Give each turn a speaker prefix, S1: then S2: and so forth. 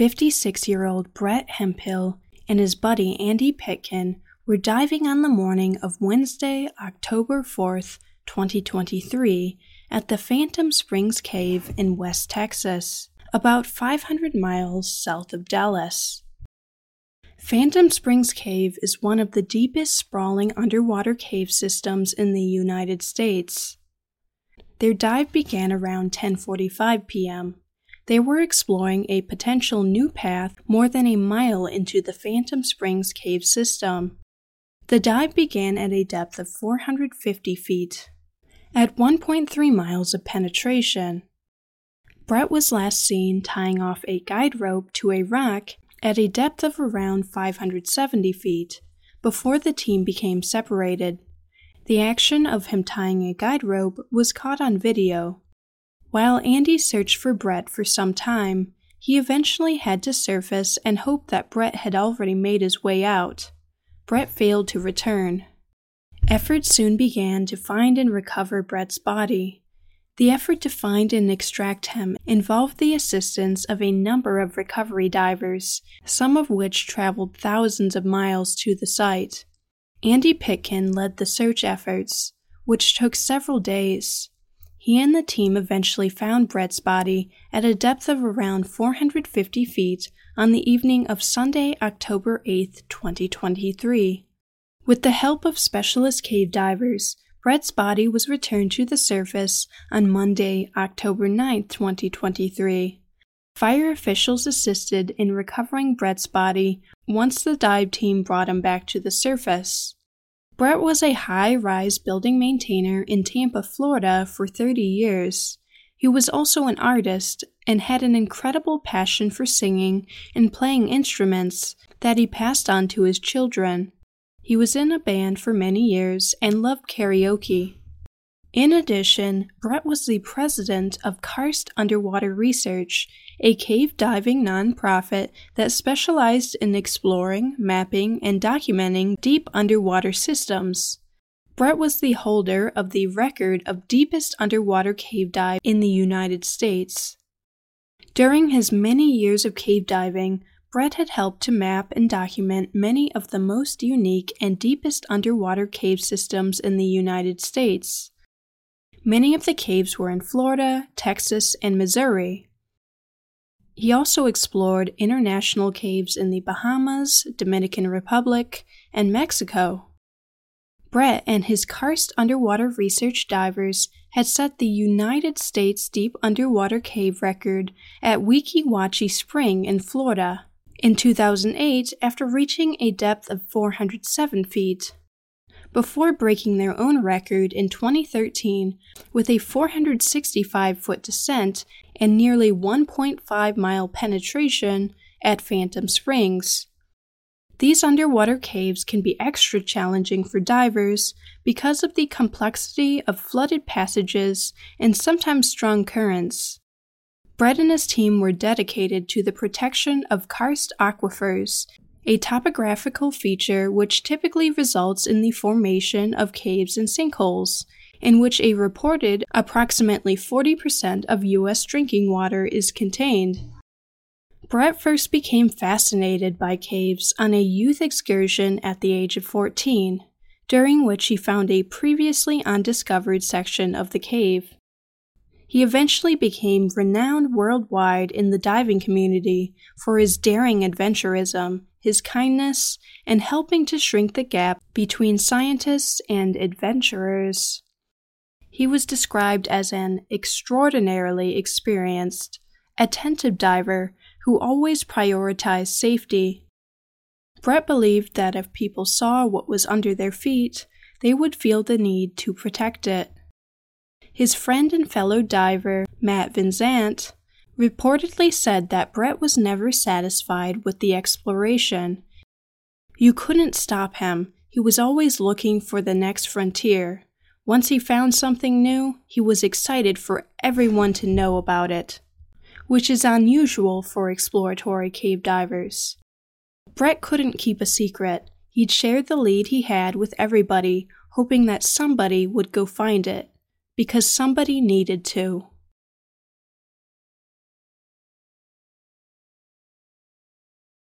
S1: 56 year old Brett Hemphill and his buddy Andy Pitkin were diving on the morning of Wednesday, October 4th, 2023, at the Phantom Springs Cave in West Texas, about 500 miles south of Dallas. Phantom Springs Cave is one of the deepest sprawling underwater cave systems in the United States. Their dive began around 10:45 p.m. They were exploring a potential new path more than a mile into the Phantom Springs cave system. The dive began at a depth of 450 feet, at 1.3 miles of penetration. Brett was last seen tying off a guide rope to a rock at a depth of around 570 feet before the team became separated. The action of him tying a guide rope was caught on video. While Andy searched for Brett for some time, he eventually had to surface and hoped that Brett had already made his way out. Brett failed to return. Efforts soon began to find and recover Brett's body. The effort to find and extract him involved the assistance of a number of recovery divers, some of which traveled thousands of miles to the site. Andy Pitkin led the search efforts, which took several days. He and the team eventually found Brett's body at a depth of around 450 feet on the evening of Sunday, October 8, 2023. With the help of specialist cave divers, Brett's body was returned to the surface on Monday, October 9, 2023. Fire officials assisted in recovering Brett's body once the dive team brought him back to the surface. Brett was a high rise building maintainer in Tampa, Florida for 30 years. He was also an artist and had an incredible passion for singing and playing instruments that he passed on to his children. He was in a band for many years and loved karaoke. In addition, Brett was the president of Karst Underwater Research, a cave diving nonprofit that specialized in exploring, mapping, and documenting deep underwater systems. Brett was the holder of the record of deepest underwater cave dive in the United States. During his many years of cave diving, Brett had helped to map and document many of the most unique and deepest underwater cave systems in the United States. Many of the caves were in Florida, Texas, and Missouri. He also explored international caves in the Bahamas, Dominican Republic, and Mexico. Brett and his Karst underwater research divers had set the United States deep underwater cave record at Weeki Wachee Spring in Florida in 2008 after reaching a depth of 407 feet before breaking their own record in 2013 with a 465 foot descent and nearly 1.5 mile penetration at Phantom Springs. These underwater caves can be extra challenging for divers because of the complexity of flooded passages and sometimes strong currents. Brett and his team were dedicated to the protection of karst aquifers a topographical feature which typically results in the formation of caves and sinkholes, in which a reported approximately 40% of U.S. drinking water is contained. Brett first became fascinated by caves on a youth excursion at the age of 14, during which he found a previously undiscovered section of the cave. He eventually became renowned worldwide in the diving community for his daring adventurism his kindness, and helping to shrink the gap between scientists and adventurers. He was described as an extraordinarily experienced, attentive diver who always prioritized safety. Brett believed that if people saw what was under their feet, they would feel the need to protect it. His friend and fellow diver, Matt Vinzant, reportedly said that Brett was never satisfied with the exploration. You couldn't stop him, he was always looking for the next frontier. Once he found something new, he was excited for everyone to know about it, which is unusual for exploratory cave divers. Brett couldn't keep a secret. He'd shared the lead he had with everybody, hoping that somebody would go find it, because somebody needed to.